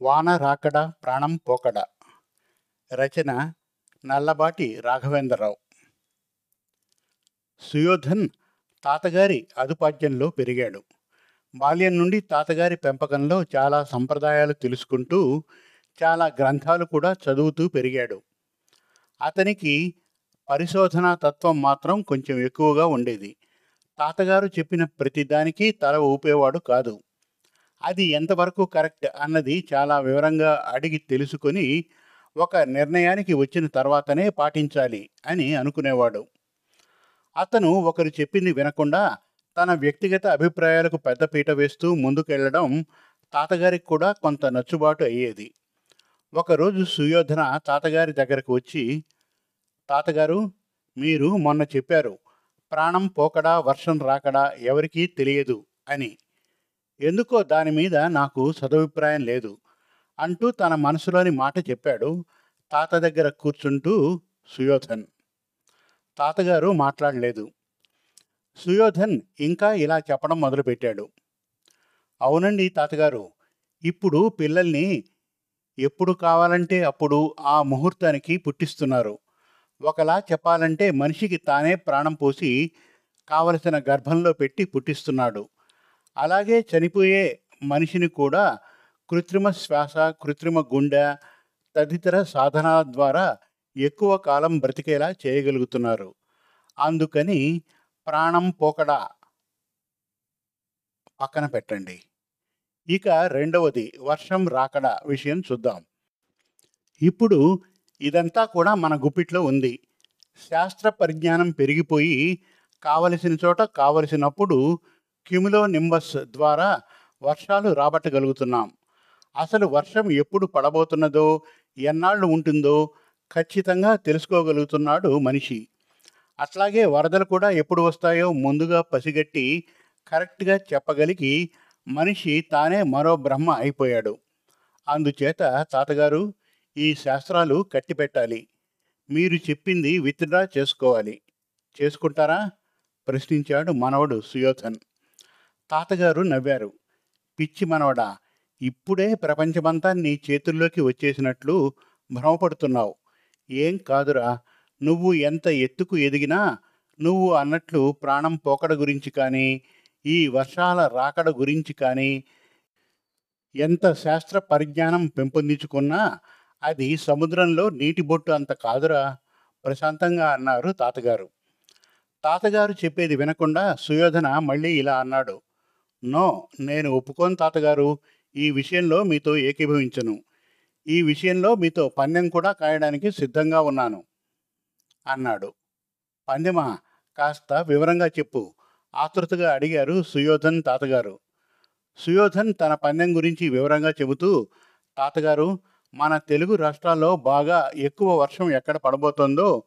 వాన రాకడ ప్రాణం పోకడ? రచన నల్లబాటి రాఘవేంద్రరావు. సుయోధన్ తాతగారి అదుపాద్యంలో పెరిగాడు. బాల్యం నుండి తాతగారి పెంపకంలో చాలా సంప్రదాయాలు తెలుసుకుంటూ చాలా గ్రంథాలు కూడా చదువుతూ పెరిగాడు. అతనికి పరిశోధనా తత్వం మాత్రం కొంచెం ఎక్కువగా ఉండేది. తాతగారు చెప్పిన ప్రతిదానికి తల ఊపేవాడు కాదు. అది ఎంతవరకు కరెక్ట్ అన్నది చాలా వివరంగా అడిగి తెలుసుకొని ఒక నిర్ణయానికి వచ్చిన తర్వాతనే పాటించాలి అని అనుకునేవాడు. అతను ఒకరు చెప్పింది వినకుండా తన వ్యక్తిగత అభిప్రాయాలకు పెద్దపీట వేస్తూ ముందుకెళ్ళడం తాతగారికి కూడా కొంత నచ్చుబాటు అయ్యేది. ఒకరోజు సుయోధన తాతగారి దగ్గరకు వచ్చి తాతగారు మీరు మొన్న చెప్పారు ప్రాణం పోకడా వర్షం రాకడా ఎవరికీ తెలియదు అని. ఎందుకో దాని మీద నాకు సదభిప్రాయం లేదు అంటూ తన మనసులోని మాట చెప్పాడు తాత దగ్గర కూర్చుంటూ సుయోధన్. తాతగారు మాట్లాడలేదు. సుయోధన్ ఇంకా ఇలా చెప్పడం మొదలుపెట్టాడు. అవునండి తాతగారు ఇప్పుడు పిల్లల్ని ఎప్పుడు కావాలంటే అప్పుడు ఆ ముహూర్తానికి పుట్టిస్తున్నారు. ఒకలా చెప్పాలంటే మనిషికి తానే ప్రాణం పోసి కావలసిన గర్భంలో పెట్టి పుట్టిస్తున్నాడు. అలాగే చనిపోయే మనిషిని కూడా కృత్రిమ శ్వాస కృత్రిమ గుండె తదితర సాధనాల ద్వారా ఎక్కువ కాలం బ్రతికేలా చేయగలుగుతున్నారు. అందుకని ప్రాణం పోకడా పక్కన పెట్టండి. ఇక రెండవది వర్షం రాకడా విషయం చూద్దాం. ఇప్పుడు ఇదంతా కూడా మన గుప్పిట్లో ఉంది. శాస్త్ర పరిజ్ఞానం పెరిగిపోయి కావలసిన చోట కావలసినప్పుడు క్యూములో నింబస్ ద్వారా వర్షాలు రాబట్టగలుగుతున్నాం. అసలు వర్షం ఎప్పుడు పడబోతున్నదో ఎన్నాళ్ళు ఉంటుందో ఖచ్చితంగా తెలుసుకోగలుగుతున్నాడు మనిషి. అట్లాగే వరదలు కూడా ఎప్పుడు వస్తాయో ముందుగా పసిగట్టి కరెక్ట్గా చెప్పగలిగి మనిషి తానే మరో బ్రహ్మ అయిపోయాడు. అందుచేత తాతగారు ఈ శాస్త్రాలు కట్టిపెట్టాలి. మీరు చెప్పింది విత్డ్రా చేసుకోవాలి. చేసుకుంటారా? ప్రశ్నించాడు మనవడు సుయోధన్. తాతగారు నవ్వారు. పిచ్చి మనవడా ఇప్పుడే ప్రపంచమంతా నీ చేతుల్లోకి వచ్చేసినట్లు భ్రమపడుతున్నావు. ఏం కాదురా నువ్వు ఎంత ఎత్తుకు ఎదిగినా నువ్వు అన్నట్లు ప్రాణం పోకడ గురించి కానీ ఈ వర్షాల రాకడ గురించి కానీ ఎంత శాస్త్ర పరిజ్ఞానం పెంపొందించుకున్నా అది సముద్రంలో నీటి బొట్టు అంత కాదురా ప్రశాంతంగా అన్నారు తాతగారు. తాతగారు చెప్పేది వినకుండా సుయోధన మళ్ళీ ఇలా అన్నాడు. నో నేను ఒప్పుకోను తాతగారు. ఈ విషయంలో మీతో ఏకీభవించను. ఈ విషయంలో మీతో పందెం కూడా కాయడానికి సిద్ధంగా ఉన్నాను అన్నాడు. పందెమా కాస్త వివరంగా చెప్పు ఆతృతగా అడిగారు సుయోధన్ తాతగారు. సుయోధన్ తన పందెం గురించి వివరంగా చెబుతూ తాతగారు మన తెలుగు రాష్ట్రాల్లో బాగా ఎక్కువ వర్షం ఎక్కడ పడబోతోందో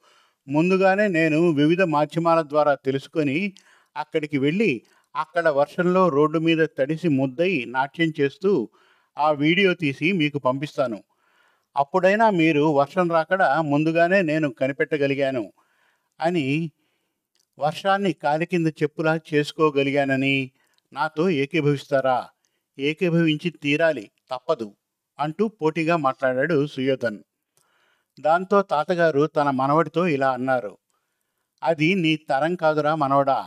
ముందుగానే నేను వివిధ మాధ్యమాల ద్వారా తెలుసుకొని అక్కడికి వెళ్ళి అక్కడ వర్షంలో రోడ్డు మీద తడిసి ముద్దయి నాట్యం చేస్తూ ఆ వీడియో తీసి మీకు పంపిస్తాను. అప్పుడైనా మీరు వర్షం రాకడా ముందుగానే నేను కనిపెట్టగలిగాను అని వర్షాన్ని కాలి కింద చెప్పులా చేసుకోగలిగానని నాతో ఏకీభవిస్తారా? ఏకీభవించి తీరాలి తప్పదు అంటూ పోటీగా మాట్లాడాడు సుయోధన్. దాంతో తాతగారు తన మనవడితో ఇలా అన్నారు. అది నీ తరం కాదురా మనవడా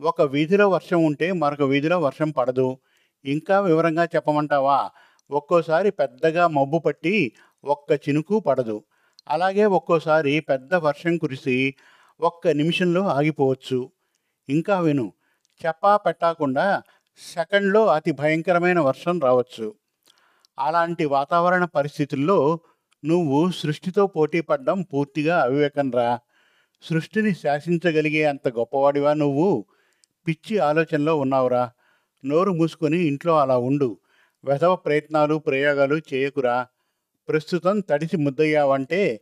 ఒక వీధిలో వర్షం ఉంటే మరొక వీధిలో వర్షం పడదు. ఇంకా వివరంగా చెప్పమంటావా? ఒక్కోసారి పెద్దగా మబ్బు పట్టి ఒక్క చినుకు పడదు. అలాగే ఒక్కోసారి పెద్ద వర్షం కురిసి ఒక్క నిమిషంలో ఆగిపోవచ్చు. ఇంకా విను చెప్పా పెట్టకుండా సెకండ్లో అతి భయంకరమైన వర్షం రావచ్చు. అలాంటి వాతావరణ పరిస్థితుల్లో నువ్వు సృష్టితో పోటీ పడడం పూర్తిగా అవివేకంరా. సృష్టిని శాసించగలిగే అంత గొప్పవాడివా నువ్వు? పిచ్చి ఆలోచనలో ఉన్నావురా. నోరు మూసుకొని ఇంట్లో అలా ఉండు. వెధవ ప్రయత్నాలు ప్రయోగాలు చేయకురా. ప్రస్తుతం తడిసి ముద్దయ్యావంటే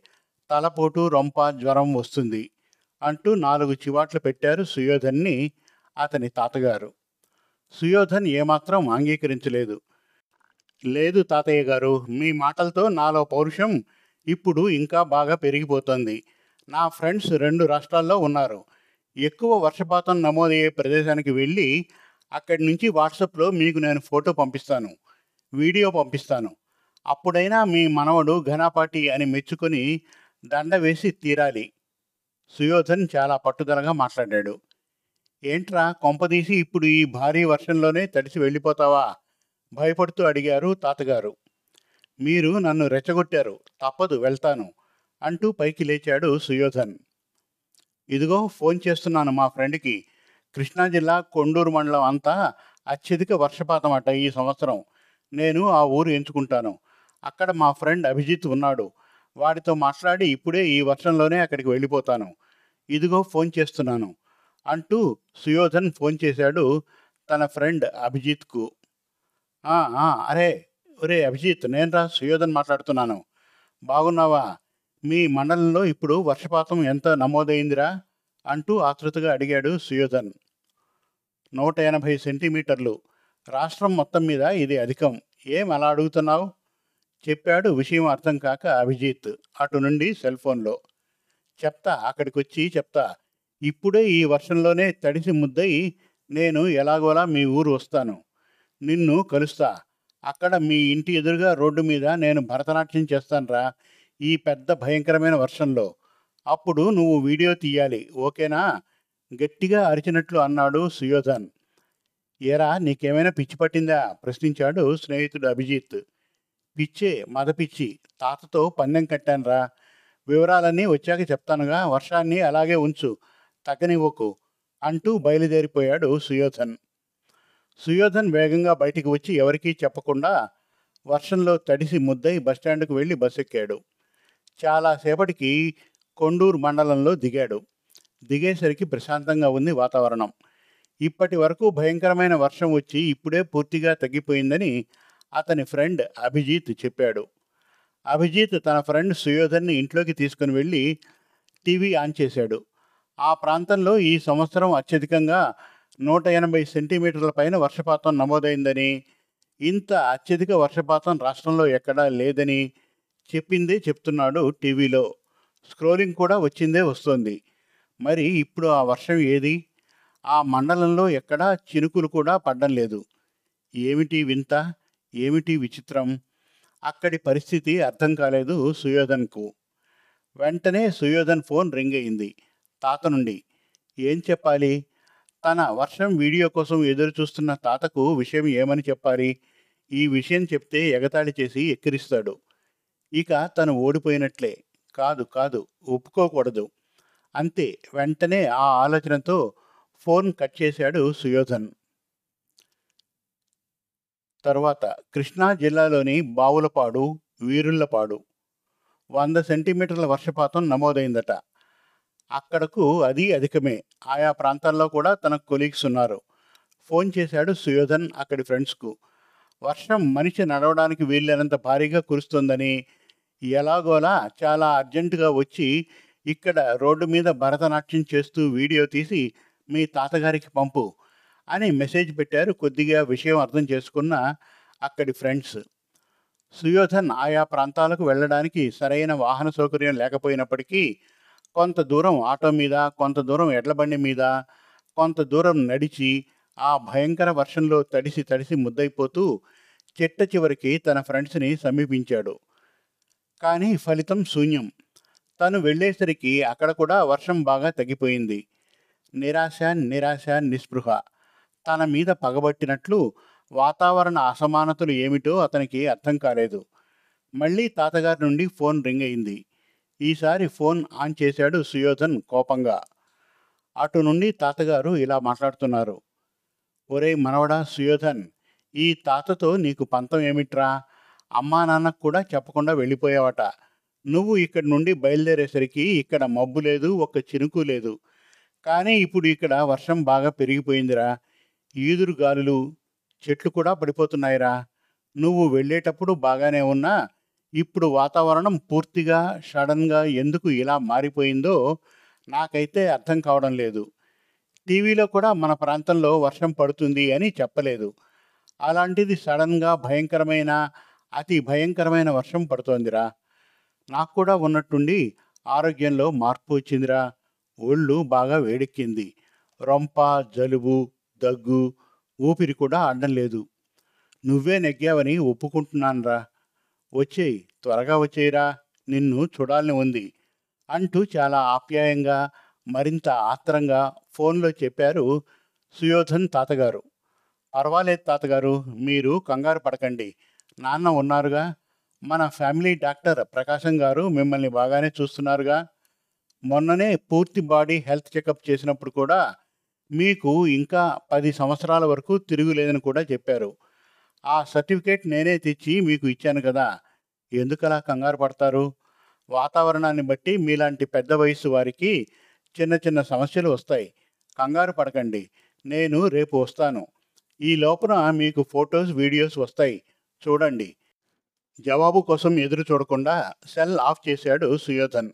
తలపోటు రొంప జ్వరం వస్తుంది అంటూ నాలుగు చివాట్లు పెట్టారు సుయోధన్ని అతని తాతగారు. సుయోధన్ ఏమాత్రం అంగీకరించలేదు. లేదు తాతయ్య గారు మీ మాటలతో నాలో పౌరుషం ఇప్పుడు ఇంకా బాగా పెరిగిపోతుంది. నా ఫ్రెండ్స్ రెండు రాష్ట్రాల్లో ఉన్నారు. ఎక్కువ వర్షపాతం నమోదయ్యే ప్రదేశానికి వెళ్ళి అక్కడి నుంచి వాట్సాప్లో మీకు నేను ఫోటో పంపిస్తాను వీడియో పంపిస్తాను. అప్పుడైనా మీ మనవడు ఘనాపాటి అని మెచ్చుకొని దండ వేసి తీరాలి. సుయోధన్ చాలా పట్టుదలగా మాట్లాడాడు. ఏంట్రా కొంపదీసి ఇప్పుడు ఈ భారీ వర్షంలోనే తడిసి వెళ్ళిపోతావా? భయపడుతూ అడిగారు తాతగారు. మీరు నన్ను రెచ్చగొట్టారు తప్పదు వెళ్తాను అంటూ పైకి లేచాడు సుయోధన్. ఇదిగో ఫోన్ చేస్తున్నాను మా ఫ్రెండ్కి. కృష్ణా జిల్లా కొండూరు మండలం అంతా అత్యధిక వర్షపాతం అట ఈ సంవత్సరం. నేను ఆ ఊరు ఎంచుకుంటాను. అక్కడ మా ఫ్రెండ్ అభిజిత్ ఉన్నాడు. వాడితో మాట్లాడి ఇప్పుడే ఈ వర్షంలోనే అక్కడికి వెళ్ళిపోతాను. ఇదిగో ఫోన్ చేస్తున్నాను అంటూ సుయోధన్ ఫోన్ చేశాడు తన ఫ్రెండ్ అభిజిత్కు. అరే ఒరే అభిజిత్ నేను రా సుయోధన్ మాట్లాడుతున్నాను. బాగున్నావా? మీ మండలంలో ఇప్పుడు వర్షపాతం ఎంత నమోదైందిరా? అంటూ ఆతృతగా అడిగాడు సుయోధన్. నూట ఎనభై సెంటీమీటర్లు. రాష్ట్రం మొత్తం మీద ఇది అధికం. ఏం అలా అడుగుతున్నావు? చెప్పాడు విషయం అర్థం కాక అభిజిత్. అటు నుండి సెల్ ఫోన్లో. చెప్తా అక్కడికి వచ్చి చెప్తా. ఇప్పుడే ఈ వర్షంలోనే తడిసి ముద్దయి నేను ఎలాగోలా మీ ఊరు వస్తాను. నిన్ను కలుస్తా. అక్కడ మీ ఇంటి ఎదురుగా రోడ్డు మీద నేను భరతనాట్యం చేస్తానురా. ఈ పెద్ద భయంకరమైన వర్షంలో అప్పుడు నువ్వు వీడియో తీయాలి ఓకేనా? గట్టిగా అరిచినట్లు అన్నాడు సుయోధన్. ఏరా నీకేమైనా పిచ్చి పట్టిందా? ప్రశ్నించాడు స్నేహితుడు అభిజిత్. పిచ్చే మద పిచ్చి తాతతో పందెం కట్టానురా. వివరాలన్నీ వచ్చాక చెప్తానుగా వర్షాన్ని అలాగే ఉంచు తగ్గనివ్వకు అంటూ బయలుదేరిపోయాడు సుయోధన్. సుయోధన్ వేగంగా బయటికి వచ్చి ఎవరికీ చెప్పకుండా వర్షంలో తడిసి ముద్దై బస్టాండ్కు వెళ్ళి బస్ ఎక్కాడు చాలాసేపటికి కొండూరు మండలంలో దిగాడు. దిగేసరికి ప్రశాంతంగా ఉంది వాతావరణం. ఇప్పటి వరకు భయంకరమైన వర్షం వచ్చి ఇప్పుడే పూర్తిగా తగ్గిపోయిందని అతని ఫ్రెండ్ అభిజిత్ చెప్పాడు. అభిజిత్ తన ఫ్రెండ్ సుయోధన్ని ఇంట్లోకి తీసుకుని వెళ్ళి టీవీ ఆన్ చేశాడు. ఆ ప్రాంతంలో ఈ సంవత్సరం అత్యధికంగా నూట ఎనభై సెంటీమీటర్ల పైన వర్షపాతం నమోదైందని ఇంత అత్యధిక వర్షపాతం రాష్ట్రంలో ఎక్కడా లేదని చెప్పిందే చెప్తున్నాడు టీవీలో. స్క్రోలింగ్ కూడా వచ్చిందే వస్తోంది. మరి ఇప్పుడు ఆ వర్షం ఏది? ఆ మండలంలో ఎక్కడా చినుకులు కూడా పడ్డం లేదు. ఏమిటి వింత? ఏమిటి విచిత్రం? అక్కడి పరిస్థితి అర్థం కాలేదు సుయోధన్కు. వెంటనే సుయోధన్ ఫోన్ రింగ్ అయింది. తాత నుండి. ఏం చెప్పాలి? తన వర్షం వీడియో కోసం ఎదురు చూస్తున్న తాతకు విషయం ఏమని చెప్పాలి? ఈ విషయం చెప్తే ఎగతాళి చేసి ఎక్కిరిస్తాడు. ఇక తను ఓడిపోయినట్లే. కాదు కాదు ఒప్పుకోకూడదు. అంతే వెంటనే ఆ ఆలోచనతో ఫోన్ కట్ చేశాడు సుయోధన్. తర్వాత కృష్ణా జిల్లాలోని బావులపాడు వీరుళ్ళపాడు వంద సెంటీమీటర్ల వర్షపాతం నమోదైందట. అక్కడకు అది అధికమే. ఆయా ప్రాంతాల్లో కూడా తన కొలీగ్స్ ఉన్నారు. ఫోన్ చేశాడు సుయోధన్ అక్కడి ఫ్రెండ్స్కు. వర్షం మనిషి నడవడానికి వీల్లేనంత భారీగా కురుస్తుందని ఎలాగోలా చాలా అర్జెంటుగా వచ్చి ఇక్కడ రోడ్డు మీద భరతనాట్యం చేస్తూ వీడియో తీసి మీ తాతగారికి పంపు అని మెసేజ్ పెట్టారు. కొద్దిగా విషయం అర్థం చేసుకున్న అక్కడి ఫ్రెండ్స్. సుయోధన్ ఆయా ప్రాంతాలకు వెళ్ళడానికి సరైన వాహన సౌకర్యం లేకపోయినప్పటికీ కొంత దూరం ఆటో మీద కొంత దూరం ఎడ్లబండి మీద కొంత దూరం నడిచి ఆ భయంకర వర్షంలో తడిసి తడిసి ముద్దైపోతూ చిట్ట చివరికి తన ఫ్రెండ్స్ని సమీపించాడు. కానీ ఫలితం శూన్యం. తను వెళ్ళేసరికి అక్కడ కూడా వర్షం బాగా తగ్గిపోయింది. నిరాశ నిరాశ నిస్పృహ. తన మీద పగబట్టినట్లు వాతావరణ అసమానతలు ఏమిటో అతనికి అర్థం కాలేదు. మళ్ళీ తాతగారి నుండి ఫోన్ రింగ్ అయింది. ఈసారి ఫోన్ ఆన్ చేశాడు సుయోధన్ కోపంగా. అటు నుండి తాతగారు ఇలా మాట్లాడుతున్నారు. ఒరేయ్ మనవడా సుయోధన్ ఈ తాతతో నీకు పంతం ఏమిట్రా? అమ్మా నాన్నకు కూడా చెప్పకుండా వెళ్ళిపోయావట. నువ్వు ఇక్కడి నుండి బయలుదేరేసరికి ఇక్కడ మబ్బు లేదు ఒక్క చినుకు లేదు. కానీ ఇప్పుడు ఇక్కడ వర్షం బాగా పెరిగిపోయిందిరా. ఈదురు గాలులు చెట్లు కూడా పడిపోతున్నాయిరా. నువ్వు వెళ్ళేటప్పుడు బాగానే ఉన్నా ఇప్పుడు వాతావరణం పూర్తిగా సడన్గా ఎందుకు ఇలా మారిపోయిందో నాకైతే అర్థం కావడం లేదు. టీవీలో కూడా మన ప్రాంతంలో వర్షం పడుతుంది అని చెప్పలేదు. అలాంటిది సడన్గా భయంకరమైన అతి భయంకరమైన వర్షం పడుతోందిరా. నాకు కూడా ఉన్నట్టుండి ఆరోగ్యంలో మార్పు వచ్చిందిరా. ఒళ్ళు బాగా వేడెక్కింది. రొంప జలుబు దగ్గు ఊపిరి కూడా ఆడడం లేదు. నువ్వే నెగ్గావని ఒప్పుకుంటున్నానురా. వచ్చేయి త్వరగా వచ్చేయిరా. నిన్ను చూడాలని ఉంది అంటూ చాలా ఆప్యాయంగా మరింత ఆత్రంగా ఫోన్లో చెప్పారు సుయోధన్ తాతగారు. పర్వాలేదు తాతగారు మీరు కంగారు పడకండి. నాన్న ఉన్నారుగా. మన ఫ్యామిలీ డాక్టర్ ప్రకాశం గారు మిమ్మల్ని బాగానే చూస్తున్నారుగా. మొన్ననే పూర్తి బాడీ హెల్త్ చెకప్ చేసినప్పుడు కూడా మీకు ఇంకా పది సంవత్సరాల వరకు తిరుగులేదని కూడా చెప్పారు. ఆ సర్టిఫికేట్ నేనే తెచ్చి మీకు ఇచ్చాను కదా. ఎందుకలా కంగారు పడతారు? వాతావరణాన్ని బట్టి మీలాంటి పెద్ద వయసు వారికి చిన్న చిన్న సమస్యలు వస్తాయి. కంగారు పడకండి. నేను రేపు వస్తాను. ఈ లోపల మీకు ఫొటోస్ వీడియోస్ వస్తాయి. చూడండి. జవాబు కోసం ఎదురు చూడకుండా సెల్ ఆఫ్ చేశాడు సుయోధన్.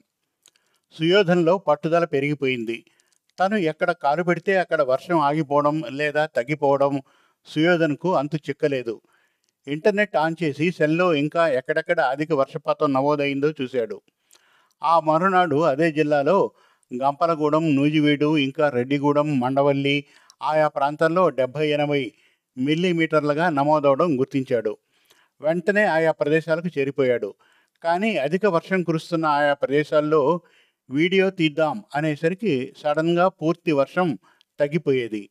సుయోధన్లో పట్టుదల పెరిగిపోయింది. తను ఎక్కడ కాలు పెడితే అక్కడ వర్షం ఆగిపోవడం లేదా తగ్గిపోవడం సుయోధన్కు అంతు చిక్కలేదు. ఇంటర్నెట్ ఆన్ చేసి సెల్లో ఇంకా ఎక్కడెక్కడ అధిక వర్షపాతం నమోదైందో చూశాడు. ఆ మరునాడు అదే జిల్లాలో గంపలగూడెం నూజివీడు ఇంకా రెడ్డిగూడెం మండవల్లి ఆయా ప్రాంతాల్లో డెబ్భై ఎనభై మిల్లీమీటర్లుగా నమోదవడం గుర్తించాడు. వెంటనే ఆయా ప్రదేశాలకు చేరిపోయాడు. కానీ అధిక వర్షం కురుస్తున్న ఆయా ప్రదేశాల్లో వీడియో తీద్దాం అనేసరికి సడన్గా పూర్తి వర్షం తగ్గిపోయేది.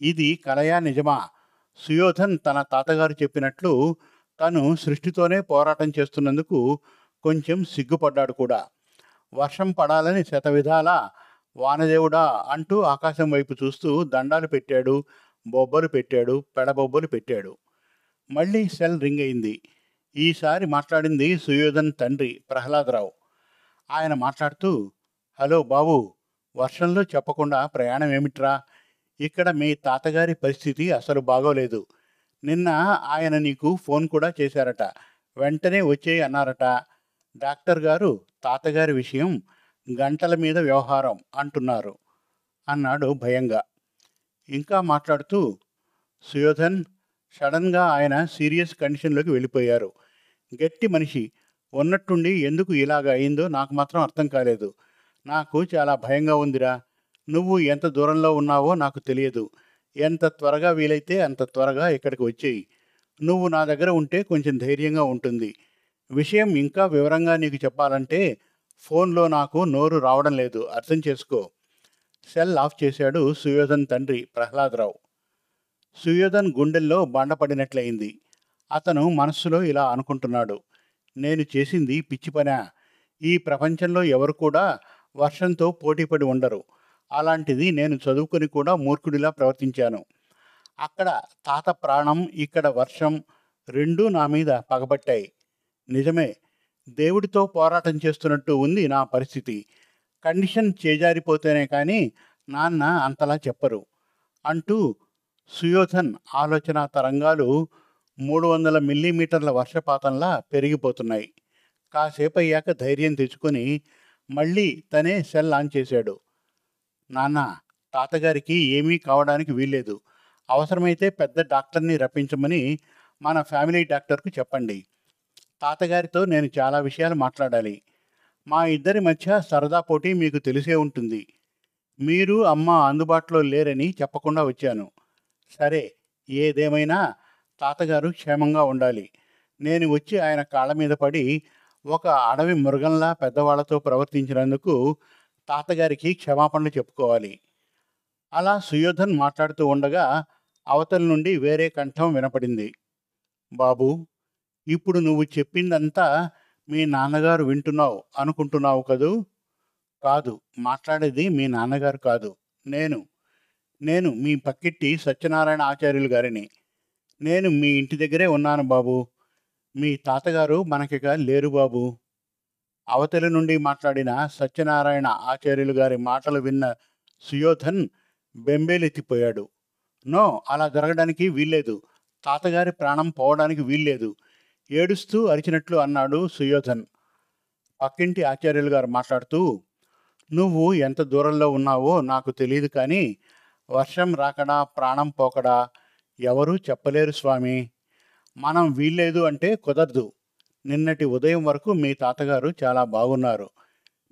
ఇది కలయా నిజమా? సుయోధన్ తన తాతగారు చెప్పినట్లు తను సృష్టితోనే పోరాటం చేస్తున్నందుకు కొంచెం సిగ్గుపడ్డాడు కూడా. వర్షం పడాలని శతవిధాల వానదేవుడా అంటూ ఆకాశం వైపు చూస్తూ దండాలు పెట్టాడు బొబ్బలు పెట్టాడు పెడబొబ్బలు పెట్టాడు. మళ్ళీ సెల్ రింగ్ అయింది. ఈసారి మాట్లాడింది సుయోధన్ తండ్రి ప్రహ్లాదరావు. ఆయన మాట్లాడుతూ హలో బాబు వర్షంలో చెప్పకుండా ప్రయాణం ఏమిట్రా? ఇక్కడ మీ తాతగారి పరిస్థితి అసలు బాగోలేదు. నిన్న ఆయన నీకు ఫోన్ కూడా చేశారట. వెంటనే వచ్చేయి అన్నారట. డాక్టర్ గారు తాతగారి విషయం గంటల మీద వ్యవహారం అంటున్నారు అన్నాడు భయంగా. ఇంకా మాట్లాడుతూ సుయోధన్ సడన్గా ఆయన సీరియస్ కండిషన్లోకి వెళ్ళిపోయారు. గట్టి మనిషి. ఉన్నట్టుండి ఎందుకు ఇలాగ అయిందో నాకు మాత్రం అర్థం కాలేదు. నాకు చాలా భయంగా ఉందిరా. నువ్వు ఎంత దూరంలో ఉన్నావో నాకు తెలియదు. ఎంత త్వరగా వీలైతే అంత త్వరగా ఇక్కడికి వచ్చేయి. నువ్వు నా దగ్గర ఉంటే కొంచెం ధైర్యంగా ఉంటుంది. విషయం ఇంకా వివరంగా నీకు చెప్పాలంటే ఫోన్లో నాకు నోరు రావడం లేదు. అర్థం చేసుకో. సెల్ ఆఫ్ చేశాడు సుయోధన్ తండ్రి ప్రహ్లాదరావు. సుయోధన్ గుండెల్లో బండపడినట్లయింది. అతను మనస్సులో ఇలా అనుకుంటున్నాడు. నేను చేసింది పిచ్చి పనా? ఈ ప్రపంచంలో ఎవరు కూడా వర్షంతో పోటీపడి ఉండరు. అలాంటిది నేను చదువుకొని కూడా మూర్ఖుడిలా ప్రవర్తించాను. అక్కడ తాత ప్రాణం ఇక్కడ వర్షం రెండూ నా మీద పగబట్టాయి. నిజమే దేవుడితో పోరాటం చేస్తున్నట్టు ఉంది నా పరిస్థితి. కండిషన్ చేజారిపోతేనే కానీ నాన్న అంతలా చెప్పరు. అంటూ సుయోధన్ ఆలోచన తరంగాలు మూడు వందల మిల్లీమీటర్ల వర్షపాతంలా పెరిగిపోతున్నాయి. కాసేపు అయ్యాక ధైర్యం తెచ్చుకొని మళ్ళీ తనే సెల్ ఆన్ చేశాడు. నాన్న తాతగారికి ఏమీ కావడానికి వీల్లేదు. అవసరమైతే పెద్ద డాక్టర్ని రప్పించమని మన ఫ్యామిలీ డాక్టర్కు చెప్పండి. తాతగారితో నేను చాలా విషయాలు మాట్లాడాలి. మా ఇద్దరి మధ్య సరదా పోటీ మీకు తెలిసే ఉంటుంది. మీరు అమ్మ అందుబాటులో లేరని చెప్పకుండా వచ్చాను. సరే ఏదేమైనా తాతగారు క్షేమంగా ఉండాలి. నేను వచ్చి ఆయన కాళ్ళ మీద పడి ఒక అడవి మృగంలా పెద్దవాళ్ళతో ప్రవర్తించినందుకు తాతగారికి క్షమాపణలు చెప్పుకోవాలి. అలా సుయోధన్ మాట్లాడుతూ ఉండగా అవతల నుండి వేరే కంఠం వినపడింది. బాబు ఇప్పుడు నువ్వు చెప్పిందంతా మీ నాన్నగారు వింటున్నావు అనుకుంటున్నావు కదూ? కాదు మాట్లాడేది మీ నాన్నగారు కాదు నేను. నేను మీ పక్కిట్టి సత్యనారాయణ ఆచార్యులు గారిని. నేను మీ ఇంటి దగ్గరే ఉన్నాను బాబు. మీ తాతగారు మనకిక లేరు బాబు. అవతలి నుండి మాట్లాడిన సత్యనారాయణ ఆచార్యులు గారి మాటలు విన్న సుయోధన్ బెంబేలెత్తిపోయాడు. నో అలా జరగడానికి వీల్లేదు. తాతగారి ప్రాణం పోవడానికి వీల్లేదు. ఏడుస్తూ అరిచినట్లు అన్నాడు సుయోధన్. పక్కింటి ఆచార్యులు గారు మాట్లాడుతూ నువ్వు ఎంత దూరంలో ఉన్నావో నాకు తెలియదు కానీ వర్షం రాకడా ప్రాణం పోకడా ఎవరూ చెప్పలేరు స్వామి. మనం వీల్లేదు అంటే కుదరదు. నిన్నటి ఉదయం వరకు మీ తాతగారు చాలా బాగున్నారు.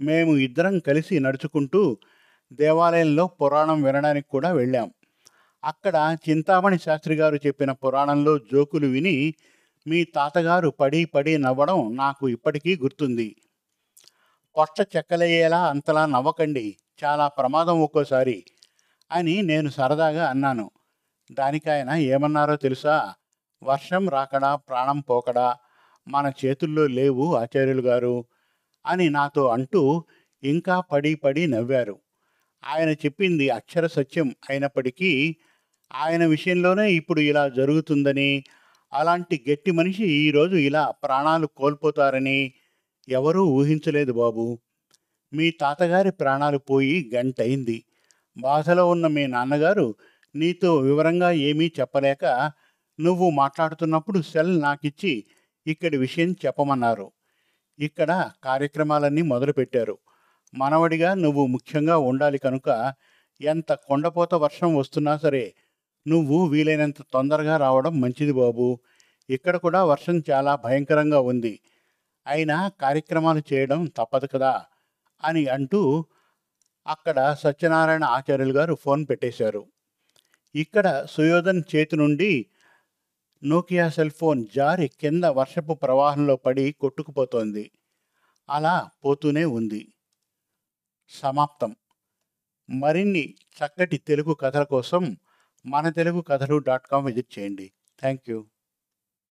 మేము ఇద్దరం కలిసి నడుచుకుంటూ దేవాలయంలో పురాణం వినడానికి కూడా వెళ్ళాం. అక్కడ చింతామణి శాస్త్రి గారు చెప్పిన పురాణంలో జోకులు విని మీ తాతగారు పడి పడి నవ్వడం నాకు ఇప్పటికీ గుర్తుంది. పొట్ట చెక్కలయ్యేలా అంతలా నవ్వకండి. చాలా ప్రమాదం ఒక్కోసారి. అని నేను సరదాగా అన్నాను. దానికి ఆయన ఏమన్నారో తెలుసా? వర్షం రాకడా ప్రాణం పోకడా మన చేతుల్లో లేవు ఆచార్యులు గారు అని నాతో అంటూ ఇంకా పడి పడి నవ్వారు. ఆయన చెప్పింది అక్షర సత్యం అయినప్పటికీ ఆయన విషయంలోనే ఇప్పుడు ఇలా జరుగుతుందని అలాంటి గట్టి మనిషి ఈరోజు ఇలా ప్రాణాలు కోల్పోతారని ఎవరూ ఊహించలేదు బాబు. మీ తాతగారి ప్రాణాలు పోయి గంటయింది. బాధలో ఉన్న మీ నాన్నగారు నీతో వివరంగా ఏమీ చెప్పలేక నువ్వు మాట్లాడుతున్నప్పుడు సెల్ నాకిచ్చి ఇక్కడి విషయం చెప్పమన్నారు. ఇక్కడ కార్యక్రమాలన్నీ మొదలుపెట్టారు. మనవడిగా నువ్వు ముఖ్యంగా ఉండాలి కనుక ఎంత కొండపోత వర్షం వస్తున్నా సరే నువ్వు వీలైనంత తొందరగా రావడం మంచిది బాబు. ఇక్కడ కూడా వర్షం చాలా భయంకరంగా ఉంది. అయినా కార్యక్రమాలు చేయడం తప్పదు కదా అని అంటూ అక్కడ సత్యనారాయణ ఆచార్యులు గారు ఫోన్ పెట్టేశారు. ఇక్కడ సుయోధన్ చేతి నుండి నోకియా సెల్ ఫోన్ జారి కింద వర్షపు ప్రవాహంలో పడి కొట్టుకుపోతోంది. అలా పోతూనే ఉంది. సమాప్తం. మరిన్ని చక్కటి తెలుగు కథల కోసం మన తెలుగు కథలు డాట్ కామ్ విజిట్ చేయండి. Thank you